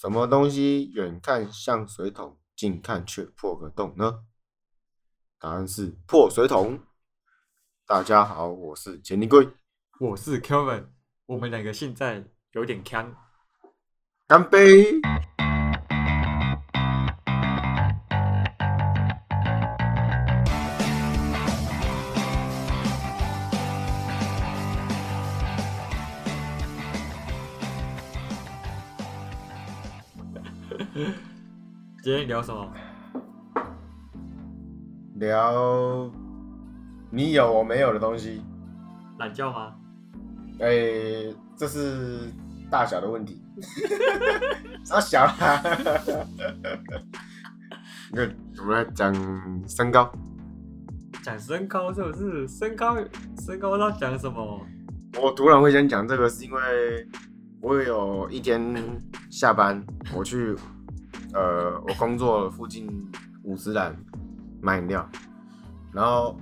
什么东西远看像水桶，近看却破个洞呢？答案是破水桶。大家好，我是钱尼龟，我是 Kevin，我们两个现在有点呛。干杯！今天聊什么？聊你有我没有的东西。懒觉吗？哎、这是大小的问题。啊小啦？那我们来讲身高。讲身高是不是？身高，身高要讲什么？我突然会想讲这个，是因为我有一天下班，我去呃我工作附近五十兰买饮料，然后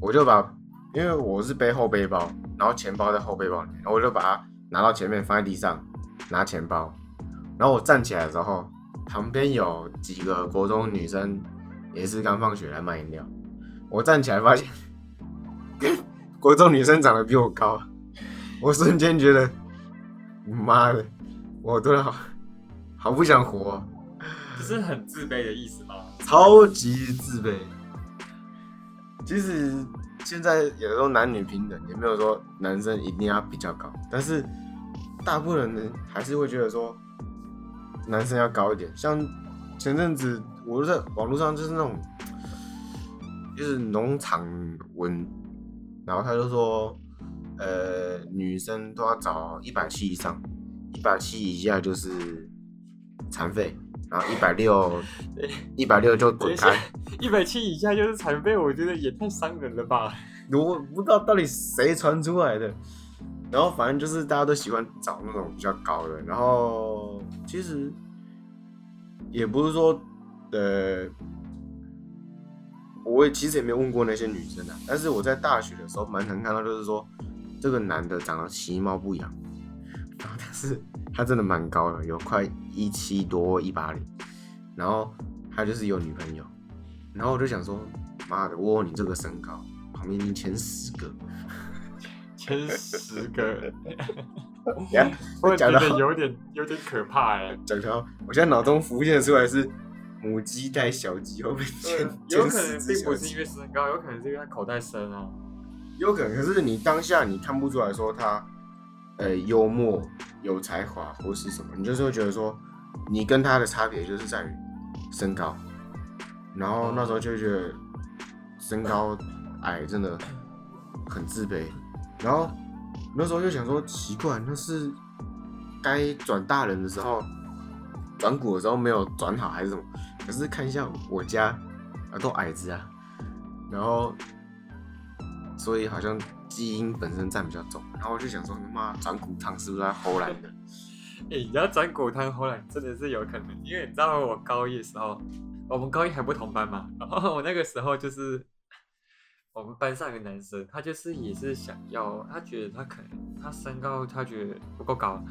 我就把，因为我是背后背包，然后钱包在后背包里面，然后我就把它拿到前面放在地上，拿钱包，然后我站起来的时候，旁边有几个国中女生也是刚放学来买饮料，我站起来发现，国中女生长得比我高。我瞬间觉得，妈的，我突然好好不想活、只是很自卑的意思吗？超级自卑。其实现在有时候男女平等，也没有说男生一定要比较高，但是大部分人还是会觉得说男生要高一点。像前阵子我在网络上就是那种，就是农场文，然后他就说。呃，女生都要找一百七以上，一百七以下就是残废，然后一百六，一百六就滚开。一百七以下就是残废，我觉得也太伤人了吧！我不知道到底谁传出来的，然后反正就是大家都喜欢找那种比较高的，然后其实也不是说，呃，我也其实也没有问过那些女生啊，但是我在大学的时候蛮常看到，就是说。这个男的长得其貌不扬，是他真的蛮高的，有快一七多一八零，然后他就是有女朋友，然后我就想说，妈的，我你这个身高，旁边已经前十个，前十个，呀，我觉得有点有点可怕 哎。讲到我现在脑中浮现出来是母鸡带小鸡后面前，有可能并不是因为身高，有可能是因为他口袋深啊。有可能，可是你当下你看不出来说他，呃，幽默、有才华或是什么，你就是会觉得说，你跟他的差别就是在于身高，然后那时候就觉得身高矮真的很自卑，然后那时候就想说奇怪，那是该转大人的时候，转骨的时候没有转好还是什么？可是看一下我家啊，都矮子啊，然后。所以好像基因本身占比较重，然后我就想说，他妈转骨汤是不是在荷兰的？哎、你要转骨汤荷兰真的是有可能，因为你知道我高一的时候，我们高一还不同班嘛，然后我那个时候就是我们班上一个男生，他就是也是想要，他觉得他可能他身高他觉得不够高，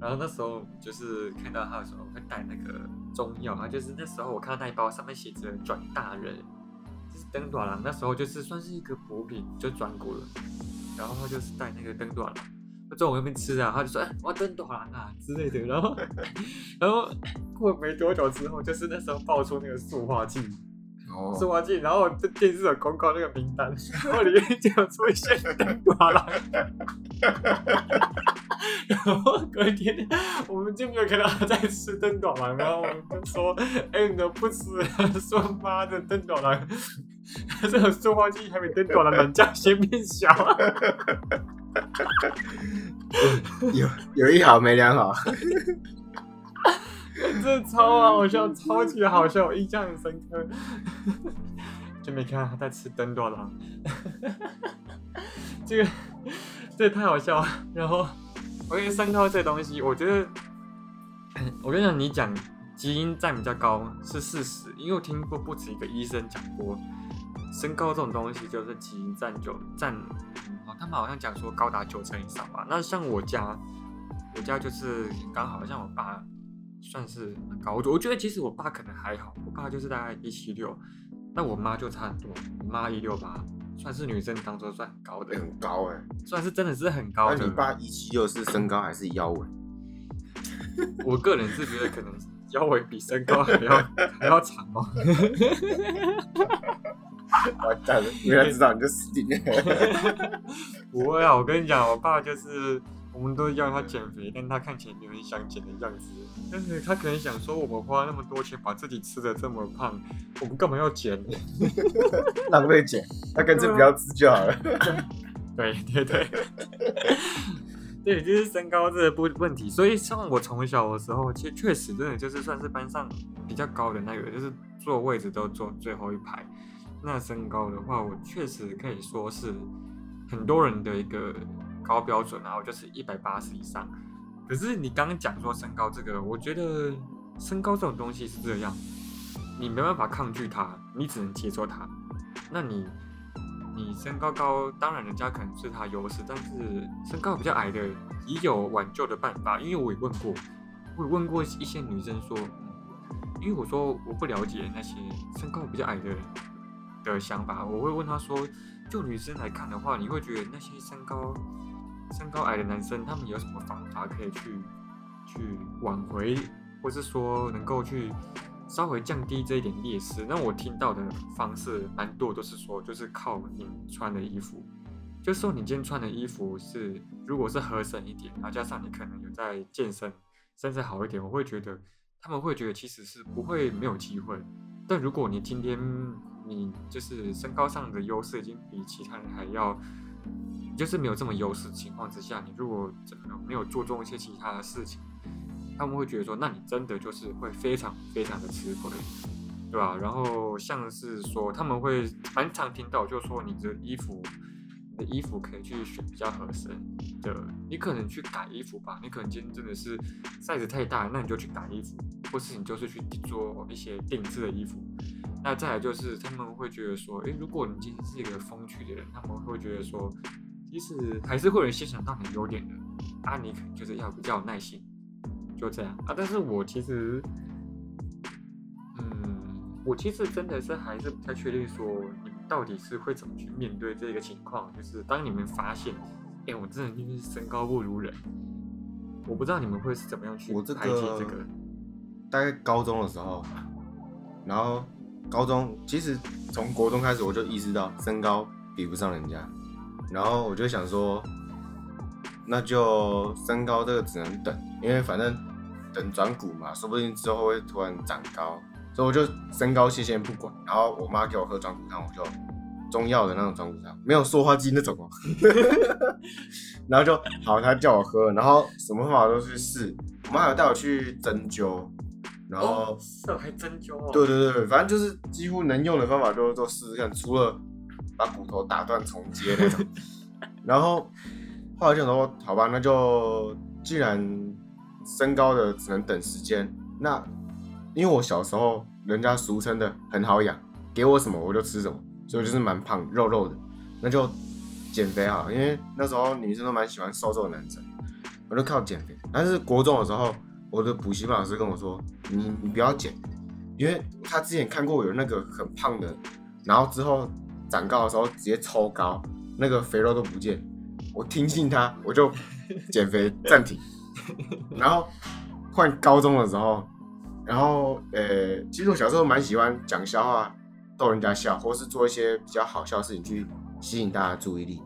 然后那时候就是看到他的时候会带那个中药，他就是那时候我看到那一包上面写着转大人。灯短郎那时候就是算是一个补品，就转股了，然后他就是带那个灯短郎，他中午那边吃啊，他就说：“哎，我要灯短郎啊之类的。”然后，然后过没多久之后，就是那时候爆出那个塑化剂，哦，塑化剂，然后这电视有公告那个名单，然后里面就有出现灯短郎。然后隔一天，我们就没有看到他在吃灯短郎，然后我们就说：“哎、欸，你都不吃？”说：“妈的，灯短郎，这个塑化剂还没灯短郎人家先变小。有有一好没两好，这超好笑，超级好笑，我印象很深刻。就没看到他在吃灯短郎，这个这个太好笑了。然后。我跟你身高这东西，我觉得，我跟你讲，你讲基因占比较高是事实，因为我听过不止一个医生讲过，身高这种东西就是基因占九占，哦，他们好像讲说高达九成以上吧。那像我家，我家就是刚好像我爸算是蛮高。我我觉得其实我爸可能还好，我爸就是大概一七六，但我妈就差很多，我妈一六八，算是女生当中算很高的，很高哎、算是真的是很高的。那你爸一七六是身高还是腰围？我个人是觉得可能腰围比身高还要 还要长哦。完蛋了，原来知道你就死定了。不会啊，我跟你讲，我爸就是我们都要他减肥，但他看起来没有很想减的样子。但是他可能想说，我们花那么多钱把自己吃的这么胖，我们干嘛要减？浪费钱，他干脆不要吃就好了。对对对，对，就是身高这个不问题。所以像我从小的时候，其实确实真的就是算是班上比较高的那个，就是坐位置都坐最后一排。那身高的话，我确实可以说是很多人的一个高标准啊，我就是一百八十以上。可是你刚刚讲说身高这个，我觉得身高这种东西是这样，你没办法抗拒它，你只能接受它。那你你身高高，当然人家可能是他优势，但是身高比较矮的也有挽救的办法。因为我也问过，我问过一些女生说，因为我说我不了解那些身高比较矮的人的想法，我会问她说，就女生来看的话，你会觉得那些身高身高矮的男生，他们有什么方法可以去去挽回，或是说能够去稍微降低这一点劣势。那我听到的方式蛮多，都是说就是靠你穿的衣服，就说你今天穿的衣服是如果是合身一点，然后加上你可能有在健身，身材好一点，我会觉得他们会觉得其实是不会没有机会。但如果你今天你就是身高上的优势已经比其他人还要，就是没有这么优势情况之下，你如果没有做重一些其他的事情，他们会觉得说，那你真的就是会非常非常的吃亏，对吧？然后像是说，他们会蛮常听到，就说你的衣服，的衣服可以去选比较合身的，你可能去改衣服吧，你可能今天真的是 size 太大，那你就去改衣服，或是你就是去做一些定制的衣服。那再来就是他们会觉得说，诶，如果你今天是一个风趣的人，他们会觉得说，其实还是会有人欣赏到你优点的，啊，你可能就是要比较有耐心，就这样啊。但是我其实，嗯，我其实真的是还是不太确定说到底是会怎么去面对这个情况，就是当你们发现，哎，我真的就是身高不如人，我不知道你们会是怎么样去我这排解这个个。大概高中的时候，然后高中其实从国中开始我就意识到身高比不上人家，然后我就想说，那就身高这个只能等，因为反正等转股嘛，说不定之后会突然长高，所以我就身高先先不管，然后我妈给我喝转骨汤，我就中药的那种转骨汤，没有塑化剂那种哦，然后就好，她叫我喝，然后什么方法都去试，我妈还有带我去针灸，然后。哦，是哦还针灸哦。对对对，反正就是几乎能用的方法都都试试看，除了把骨头打断重接那种。然后后来就想说，好吧，那就既然身高的只能等时间，那因为我小时候人家俗称的很好养，给我什么我就吃什么，所以就是蛮胖肉肉的，那就减肥哈，因为那时候女生都蛮喜欢瘦瘦的男生，我就靠减肥。但是国中的时候，我的补习班老师跟我说，你你不要减，因为他之前看过有那个很胖的，然后之后长高的时候直接抽高，那个肥肉都不见。我听信他，我就减肥暂停。然后换高中的时候，然后呃，其实我小时候蛮喜欢讲笑话逗人家笑，或是做一些比较好笑的事情去吸引大家注意力。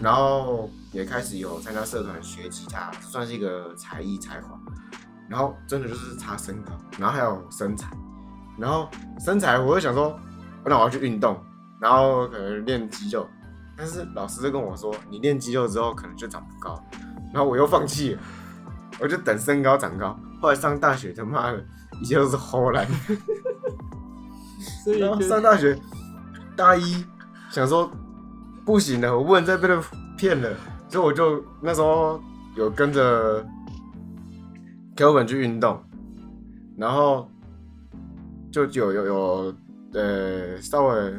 然后也开始有参加社团学吉他，算是一个才艺才华。然后真的就是差身高，然后还有身材，然后身材我就想说，那我要去运动，然后可能练肌肉，但是老师就跟我说，你练肌肉之后可能就长不高，然后我又放弃了，我就等身高长高。后来上大学，他妈的，一切都是后来。然后所以就上大学大一，想说不行了，我不能再被他骗了，所以我就那时候有跟着 Kevin 去运动，然后就有有有呃稍微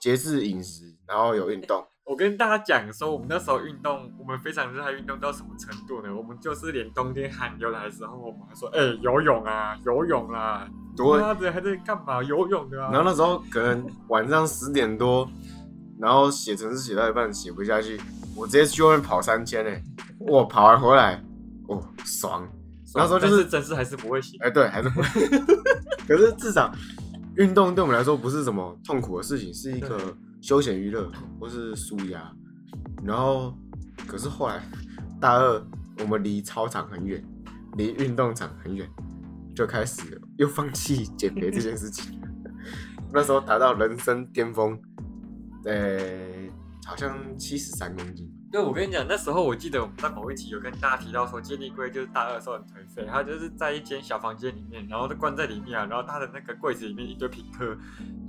节制饮食，然后有运动，我跟大家讲说，我们那时候运动，我们非常热爱运动到什么程度呢？我们就是连冬天寒流来的时候，我们还说，哎、游泳啊，游泳啊，对妈的还在干嘛？游泳的啊。然后那时候可能晚上十点多，然后写程式写到一半写不下去，我直接去外面跑三千呢，我跑完回来，哦，爽。那时候就是真是还是不会写。哎、对，还是不会，可是至少运动对我们来说不是什么痛苦的事情，是一个对休闲娱乐或是舒压。然后，可是后来大二，我们离操场很远，离运动场很远，就开始又放弃减肥这件事情。那时候达到人生巅峰，呃、好像七十三公斤。对，我跟你讲，那时候我记得我们在某一集有跟大家提到说，杰尼龟就是大二时候很颓废，他就是在一间小房间里面，然后就关在里面啊，然后他的那个柜子里面一堆品客，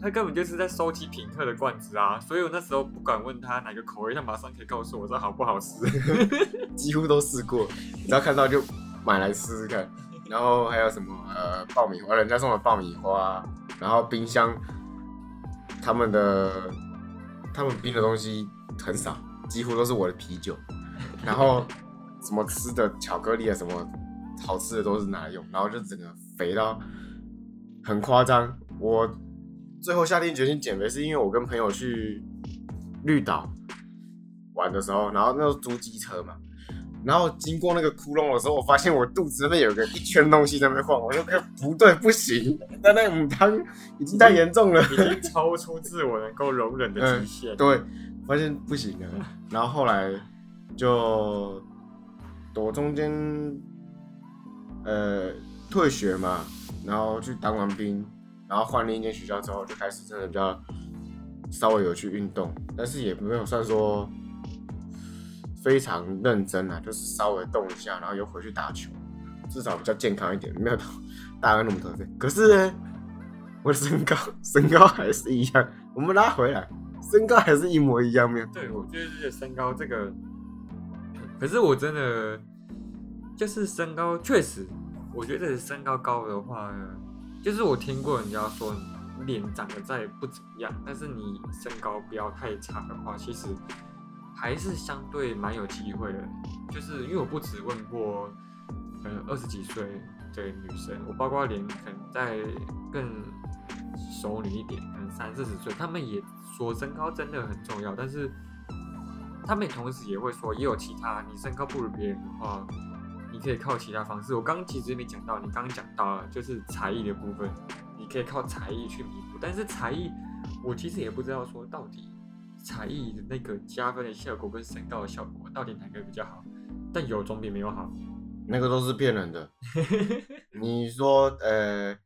他根本就是在收集品客的罐子啊，所以我那时候不管问他哪个口味，他马上可以告诉我这好不好吃。几乎都试过，只要看到就买来试试看。然后还有什么呃爆米花，人家送的爆米花，然后冰箱他们的他们冰的东西很少，几乎都是我的啤酒。然后什么吃的巧克力啊，什么好吃的都是拿来用，然后就整个肥到很夸张。我最后下定决心减肥，是因为我跟朋友去绿岛玩的时候，然后那时候租机车嘛，然后经过那个窟窿的时候，我发现我肚子那边有个一圈东西在那边晃，我就看不对，不行，但那个母汤已经太严重了，已经超出自我能够容忍的极限。对，发现不行啊，然后后来就躲中间，呃，退学嘛，然后去当完兵，然后换另一间学校之后，就开始真的比较稍微有去运动，但是也没有算说非常认真啊，就是稍微动一下，然后又回去打球，至少比较健康一点，没有到大概那么颓废。可是呢，我的身高 身高还是一样，我们拉回来，身高还是一模一样，没有对，我觉得这个身高这个，可是我真的就是身高确实，我觉得身高高的话，就是我听过人家说，脸长得再不怎么样，但是你身高不要太差的话，其实还是相对蛮有机会的。就是因为我不止问过，呃二十几岁的女生，我包括连可能在更熟女一点，可能三四十岁，他们也说身高真的很重要，但是他们同时也会说，也有其他，你身高不如别人的话，你可以靠其他方式。我刚刚其实没讲到，你刚刚讲到了就是才艺的部分，你可以靠才艺去弥补，但是才艺我其实也不知道说到底才艺的那个加分的效果跟身高的效果到底哪个比较好，但有总比没有好。那个都是骗人的。你说呃，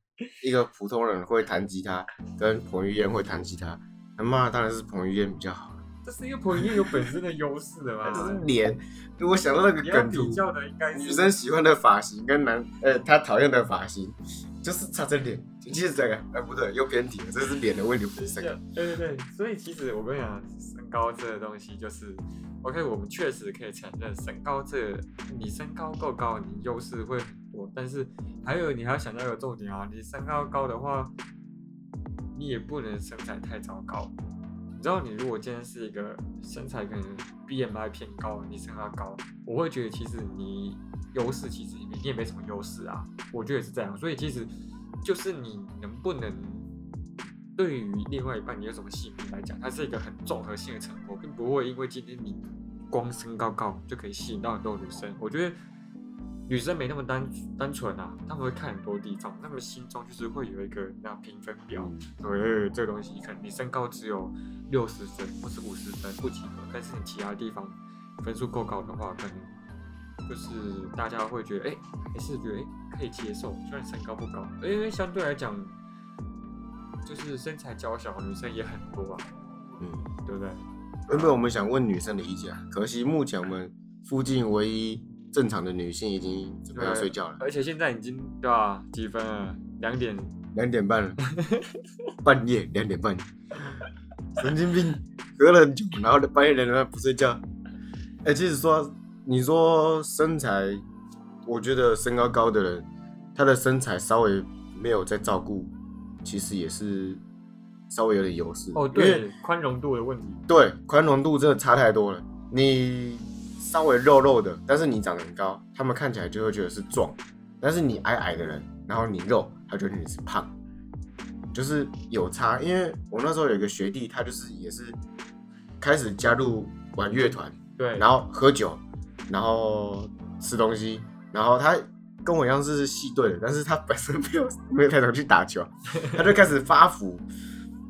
一个普通人会弹吉他，跟彭于晏会弹吉他，那骂当然是彭于晏比较好。这是因为彭于晏有本身的优势的嘛 这是脸，我想到那个梗图比，较的应该是女生喜欢的发型跟男呃她讨厌的发型，就是差着脸。就是这个哎不对，又偏题了，这是脸的问题，不是身高。对对对，所以其实我跟你讲，身高这个东西就是，OK，我们确实可以承认身高这个你身高够高，你优势会但是还有你还要想到一个重点啊，你身高高的话，你也不能身材太糟糕。你知道，你如果今天是一个身材可能 BMI 偏高，你身高高，我会觉得其实你优势其实你你也没什么优势啊，我觉得是这样。所以其实就是你能不能对于另外一半你有什么吸引力来讲，它是一个很综合性的成果，并不会因为今天你光身高高就可以吸引到很多女生。我觉得女生没那么单单纯啊，他们会看很多地方，他们心中就是会有一个那评分表。嗯对这个东西，可能你身高只有六十分或是五十分不及格，但是你其他地方分数够高的话，可能就是大家会觉得，哎、还是觉得哎、可以接受，虽然身高不高，因为相对来讲，就是身材娇小的女生也很多啊，嗯，对不对？原本我们想问女生的意见啊，可惜目前我们附近唯一正常的女性已经准备要睡觉了，而且现在已经对吧？几分了？两点。两点半了，半夜两点半，神经病，隔了很久，然后半夜两点半不睡觉。哎、其实说你说身材，我觉得身高高的人，他的身材稍微没有在照顾，其实也是稍微有点优势。哦，对，宽容度的问题。对，宽容度真的差太多了。你稍微肉肉的，但是你长得很高，他们看起来就会觉得是壮；但是你矮矮的人，然后你肉，他觉得你是胖，就是有差。因为我那时候有一个学弟，他就是也是开始加入玩乐团，对，然后喝酒，然后吃东西，然后他跟我一样是系队的，但是他本身没有没有太常去打球，他就开始发福，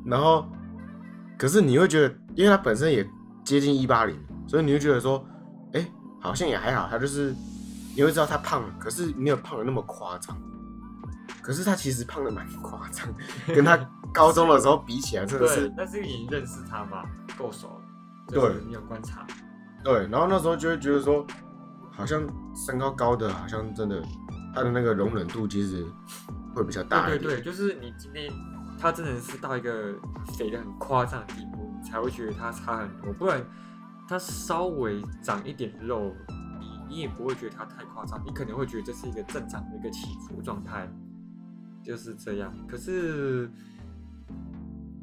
然后可是你会觉得，因为他本身也接近一八零，所以你会觉得说，哎、好像也还好，他就是你会知道他胖了，可是没有胖的那么夸张。可是他其实胖的蛮夸张，跟他 高中的时候比起来，真的是对，但是你认识他嘛，够熟，对你有观察。对，然后那时候就会觉得说，好像身高高的，好像真的他的那个容忍度其实会比较大一点。对对对，就是你今天他真的是到一个肥的很夸张的地步，你才会觉得他差很多，不然他稍微长一点肉，你你也不会觉得它太夸张，你可能会觉得这是一个正常的一个起伏状态，就是这样。可是。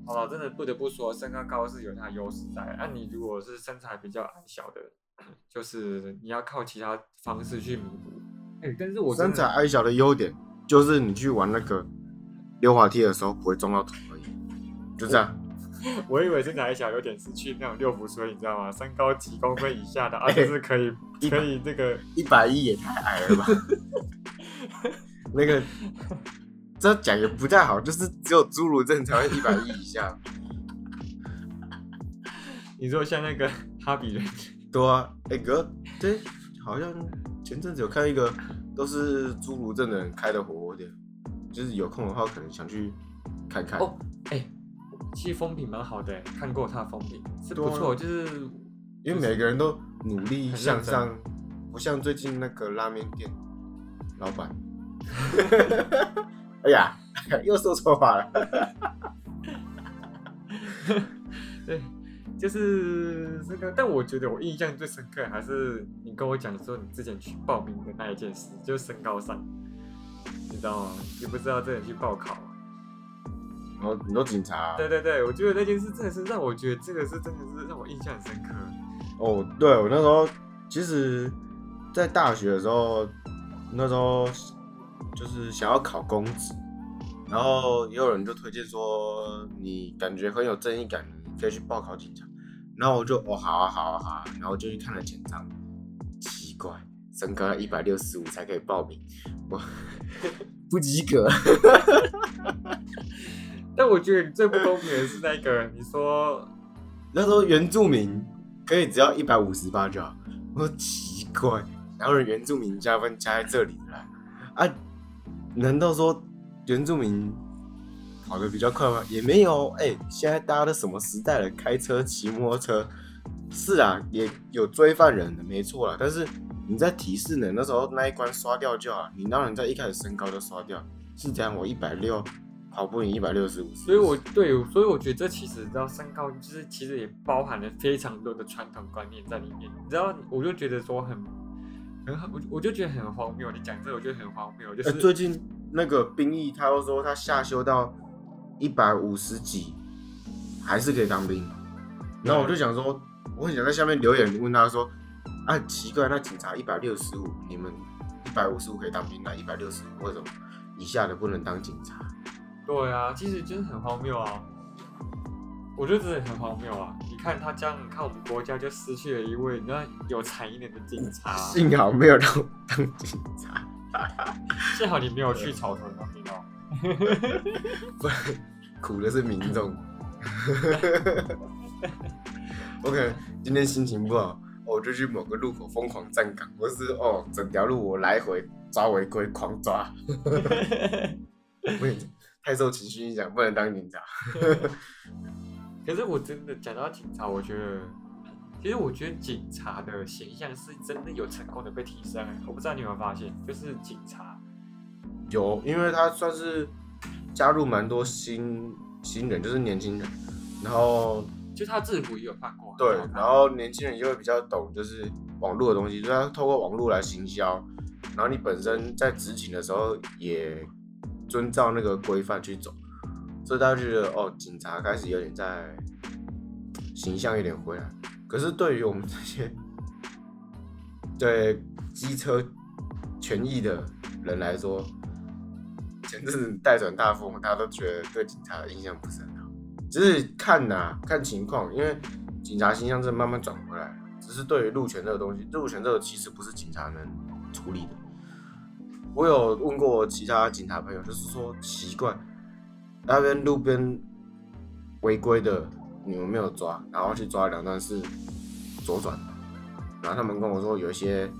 好了，真的不得不说，身高高是有它的优势在。那、你如果是身材比较矮小的，就是你要靠其他方式去弥补。哎、但是我身材矮小的优点就是你去玩那个溜滑梯的时候不会撞到头而已，就这样。我以为身材小有点失去那种六福村，你知道吗？身高几公分以下的啊，哎就是可以可以这个一百一也太矮了吧？那个这讲也不太好，就是只有侏儒症才会一百一以下。你说像那个哈比人，对啊，哎、哥，对，好像前阵子有看一个都是侏儒症的人开的火锅店，就是有空的话可能想去看看。哦，哎、其实风评蛮好的，看过他的风评是不错，就是因为每个人都努力向上，不像最近那个拉面店老板。哎呀，又说错话了。对，就是这个。但我觉得我印象最深刻还是你跟我讲说你之前去报名的那一件事，就是身高上，你知道吗？你不知道这人去报考。然后很多警察、啊对对对，我觉得那件事真的是让我觉得这个是真的是让我印象很深刻。哦，对我那时候其实，在大学的时候，那时候就是想要考公职，然后也有人就推荐说，你感觉很有正义感，你可以去报考警察。然后我就哦，好啊，好啊，好啊，然后就去看了简章，奇怪，身高一百六十五才可以报名，我 不及格。但我觉得你最不公平的是那个你说那时候原住民可以只要一百五十八就好，我说奇怪，然后原住民加分加在这里来啊？难道说原住民跑得比较快吗？也没有，哎、现在大家都什么时代了？开车、骑摩托车，是啊，也有追犯人的，没错啦。但是你在提示呢那时候那一关刷掉就好，你让人在一开始身高就刷掉，是这样，我一百六跑不赢一百六十五，所以我对，所以我觉得这其实你知道身高就是其实也包含了非常多的传统观念在里面。你知道，我就觉得说很很好，我我就觉得很荒谬。你讲这个，我觉得很荒谬，就呃，是、最近那个兵役，他又说他下修到一百五十几，还是可以当兵。然后我就想说，我很想在下面留言问他说，啊，奇怪，那警察一百六十五，你们一百五十五可以当兵，那一百六十五为什么以下的不能当警察？对啊，其实真的很荒谬啊。我觉得真的很荒谬啊！你看他这样，你看我们国家就失去了一位那有才一点的警察。幸好没有让我当警察，幸好你没有去草屯当兵哦。不然苦的是民众。OK，今天心情不好，我就去某个路口疯狂站岗，或是哦，整条路我来回抓违规，狂抓。不行，太受情绪影响，不能当警察。可是我真的讲到警察，我觉得，其实我觉得警察的形象是真的有成功的被提升。我不知道你有没有发现，就是警察，有，因为他算是加入蛮多新新人，就是年轻人，然后就他制服也有换过，对然后年轻人就会比较懂，就是网络的东西，就是他透过网络来行销，然后你本身在执勤的时候也遵照那个规范去走，所以大家觉得哦，警察开始有点在形象有点回来。可是对于我们这些对机车权益的人来说，前阵子带转大风，大家都觉得对警察的印象不是很好。只是看呐、看情况，因为警察形象正慢慢转回来。只是对于路权这个东西，路权这个其实不是警察能处理的。我有问过其他警察朋友，就是说奇怪，那边路边违规的你们没有抓，然后去抓两段是左转，然后他们跟我说有一些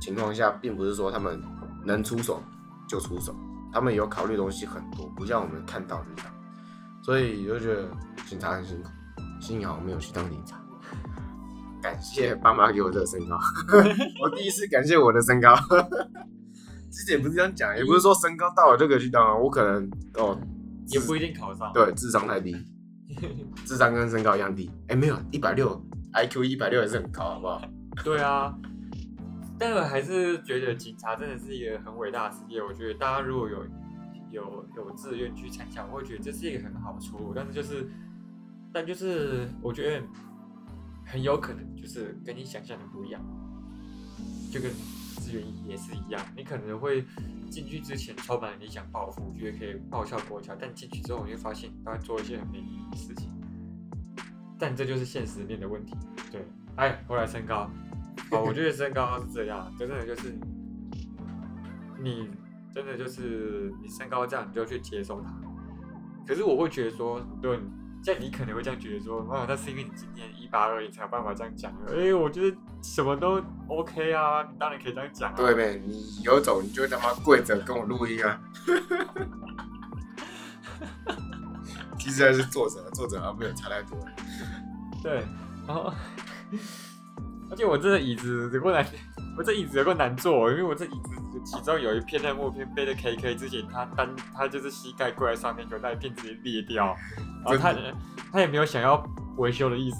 情况下，并不是说他们能出手就出手，他们有考虑的东西很多，不像我们看到的这样，所以就觉得警察很辛苦，幸好没有去当警察。感谢爸妈给我这个身高，我第一次感谢我的身高。之前也不是这样讲，也不是说身高到了就可以去当啊，我可能哦也不一定考上。对智商太低，智商跟身高一样低。哎、没有一百六，IQ 一百六也是很高，好不好？对啊，但我还是觉得警察真的是一个很伟大的职业。我觉得大家如果有有有志愿去参加，我会觉得这是一个很好的出路。但是就是，但就是我觉得很有可能就是跟你想象的不一样，就跟志愿役也是一样，你可能会进去之前充满了理想抱负，觉得可以报效国家，但进去之后你会发现他会做一些很没意义的事情。但这就是现实面的问题。对，哎，回来身高，啊，我觉得身高是这样，真的就是你真的就是你身高这样，你就去接受它。可是我会觉得说，对像你可能会这样觉得说，哇，那是因为你今年一八二，你才有办法这样讲。哎、我觉得什么都 OK 啊，你当然可以这样讲、啊。对呗，你有种你就他妈跪着跟我录音啊！其实还是作者，作者啊，没有差太多。对，然后而且我这个椅子有够难，我这椅子有够难坐，因为我这椅子其中有一片在木片背的 KK 之前，他单他就是膝盖跪在上面，有那一片直接裂掉，然后他他也没有想要维修的意思，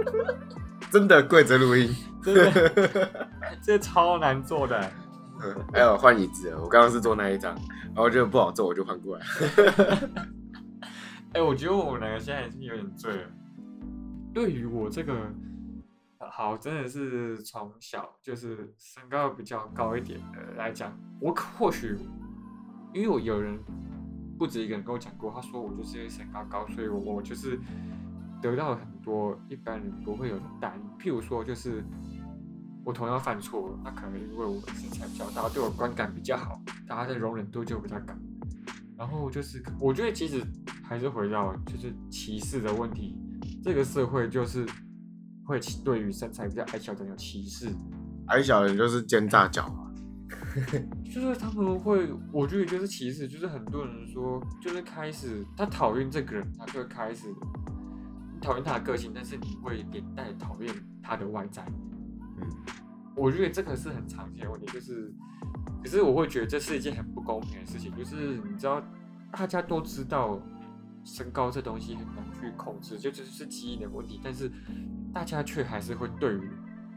真的跪着录音。真的，这超难做的。嗯还有换椅子了，我刚刚是坐那一张，然后就不好坐，我就换过来。哎、我觉得我们两个现在已经有点醉了。对于我这个好，真的是从小就是身高比较高一点的来讲，我可或许因为我有人不止一个人跟我讲过，他说我就是因为身高高，所以我我就是得到了很多一般人不会有的待遇。譬如说，就是我同样犯错，那可能因为我身材比较大，对我观感比较好，大家的容忍度就比较高。然后就是，我觉得其实还是回到就是歧视的问题，这个社会就是会对于身材比较矮小的人有歧视，矮小人就是奸诈狡猾。就是他们会，我觉得就是歧视，就是很多人说，就是开始他讨厌这个人，他就会开始讨厌他的个性，但是你会连带讨厌他的外在。嗯，我觉得这个是很常见的问题，就是，可是我会觉得这是一件很不公平的事情，就是你知道，大家都知道身高这东西很难去控制，就只是基因的问题，但是大家却还是会对于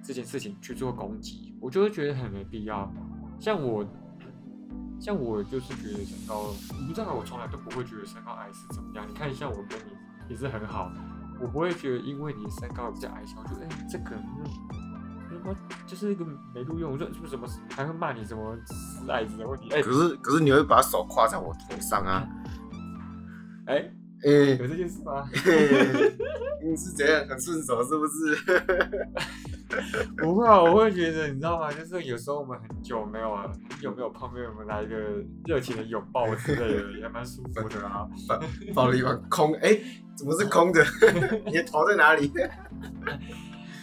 这件事情去做攻击，我就会觉得很没必要。像我，像我就是觉得身高，你不知道我从来都不会觉得身高矮是怎么样。你看，像我跟你也是很好，我不会觉得因为你身高比较矮小，我觉得哎、这个人他妈就是一个没录用，我说是不是什么还会骂你什么死矮子的问题？哎、可是可是你会把手跨在我头上啊？哎、哎、有这件事吗？你是怎样很顺手是不是？不会啊，我会觉得你知道吗？就是有时候我们很久没有啊，很久没有碰面，我们来一个热情的拥抱之类的，也蛮舒服的啊。抱了一碗空，哎、怎么是空的？你的头在哪里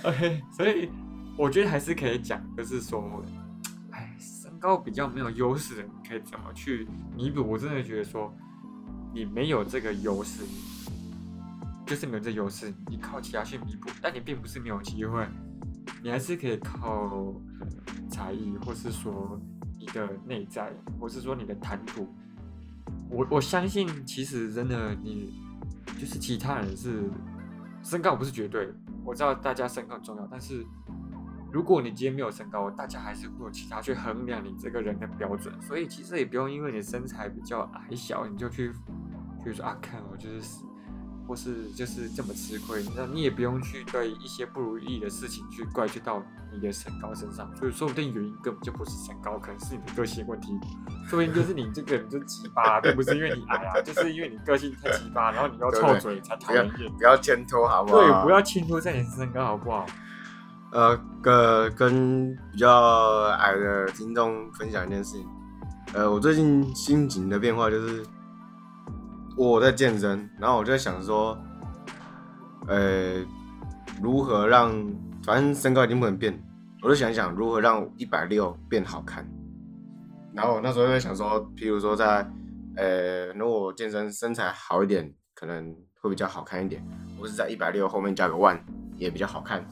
？OK，所以我觉得还是可以讲，就是说，哎，身高比较没有优势的，你可以怎么去弥补？我真的觉得说，你没有这个优势，就是没有这优势，你靠其他去弥补，但你并不是没有机会，你还是可以靠才艺，或是说你的内在，或是说你的谈吐。我我相信，其实真的你就是其他人是身高不是绝对，我知道大家身高重要，但是如果你今天没有身高，大家还是会有其他去衡量你这个人的标准，所以其实也不用因为你身材比较矮小，你就去就是说啊，看我就是或是就是这么吃亏，那你也不用去对一些不如意的事情去怪罪到你的身高身上，所以说不定原因根本就不是身高，可能是你的个性问题，说不定就是你这个人就奇葩，并不是因为你矮啊，就是因为你个性太奇葩，然后你要臭嘴才讨人厌。不要牵拖好不好？对，不要牵拖在你身高好不好？呃，跟跟比较矮的听众分享一件事情。呃，我最近心情的变化就是我在健身，然后我就在想说，呃，如何让反正身高已经不能变，我就想想如何让一百六变好看。然后我那时候在想说，譬如说在呃，如果健身身材好一点，可能会比较好看一点。我是在一百六后面加个万，也比较好看。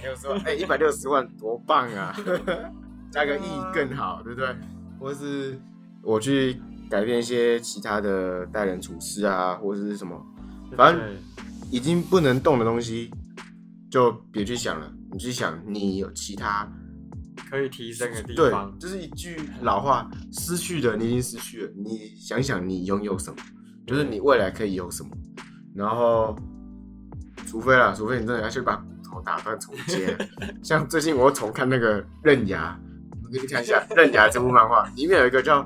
六十万，哎，一百六十万多棒啊！加个亿更好，对不对？或是我去改变一些其他的待人处事啊，或者是什么，反正已经不能动的东西，就别去想了。你去想，你有其他可以提升的地方。对，就是一句老话：失去的你已经失去了。你想想，你拥有什么？就是你未来可以有什么？然后，除非啦，除非你真的要去把。打算重接，像最近我重看那个《刃牙》，我给你看一下《刃牙》这部漫画，里面有一个叫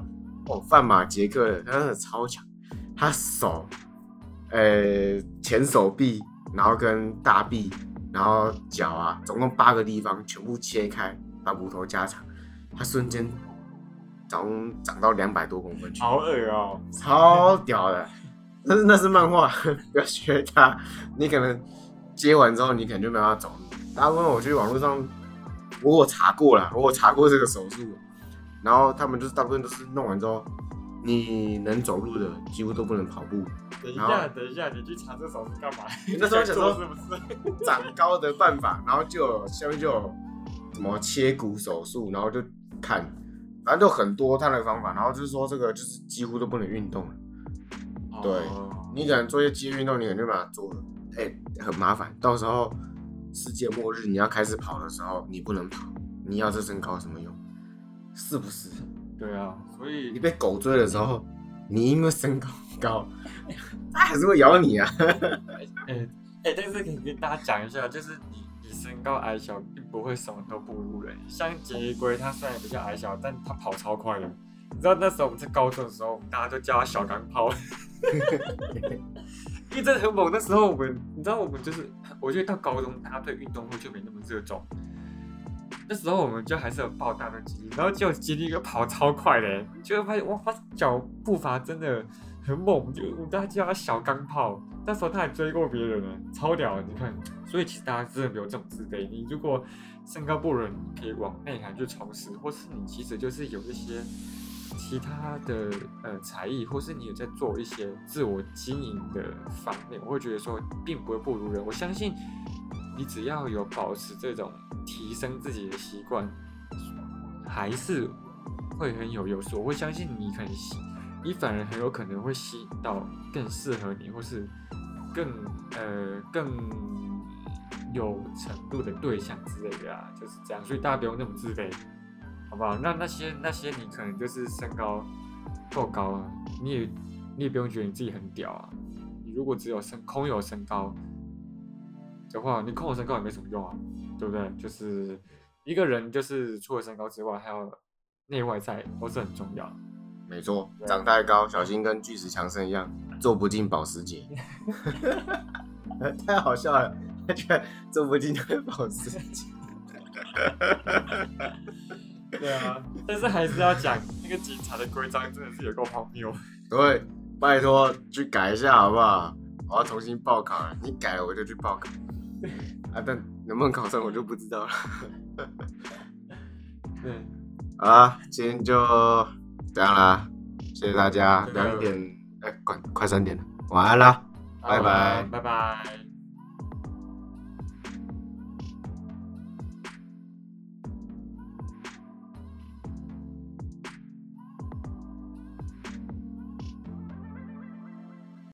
哦范马杰克的，他真的超强，他手，呃前手臂，然后跟大臂，然后脚啊，总共八个地方全部切开，把骨头加长，他瞬间长长到两百多公分去，好恶哦，超屌的，但是那是漫画，不要学他，你可能。接完之后，你可能就没办法走路。大部分我去网络上，我有查过了，我有查过这个手术，然后他们就是大部分都是弄完之后，你能走路的几乎都不能跑步。等一下，等一下，你去查这手术干嘛？那时候想说是不是长高的办法，然后就有下面就有什么切骨手术，然后就看，反正就很多他的方法，然后就是说这个就是几乎都不能运动了。对，你可能做一些肌肉运动，你可能就把它做了。哎，很麻烦。到时候世界末日，你要开始跑的时候，你不能跑。你要这身高什么用？是不是？对啊，所以你被狗追的时候，你因为身高高，它还是会咬你啊。哎哎，但是可以跟大家讲一下，就是你你身高矮小，并不会什么都不如人。像杰龟，它虽然比较矮小，但它跑超快的。你知道那时候我们在高中的时候，大家都叫它小钢炮。因为真的很猛，那时候我们，你知道，我们就是，我觉得到高中，大家对运动会就没那么热衷。那时候我们就还是有爆大的肌力，然后就肌力又跑超快的，就会发现哇，他脚步伐真的很猛，就我们大家叫他小钢炮。那时候他还追过别人呢，超屌！你看，所以其实大家真的没有这种自卑。你如果身高不如，可以往内涵去从事，或是你其实就是有一些。其他的呃才艺，或是你有在做一些自我经营的方面，我会觉得说并不会不如人。我相信你只要有保持这种提升自己的习惯，还是会很有优势。我会相信你可能吸，你反而很有可能会吸引到更适合你，或是更呃更有程度的对象之类的啊，就是这样。所以大家不用那么自卑。好不好？那那些那些你可能就是身高够高啊，你也你也不用觉得你自己很屌啊。你如果只有身空有身高的话，你空有身高也没什么用啊，对不对？就是一个人就是除了身高之外，还有内外在都是很重要。没错，长太高小心跟巨石强森一样，做 不进保时捷。太好笑了，他居然做不进保时捷。对啊，但是还是要讲那个警察的规章真的是有够荒谬。对，拜托去改一下好不好？我要重新报考了，你改了我就去报考。啊，但能不能考上我就不知道了。对，啊，今天就这样啦，谢谢大家。两点，哎，快快三点了，晚安啦，拜拜，拜拜。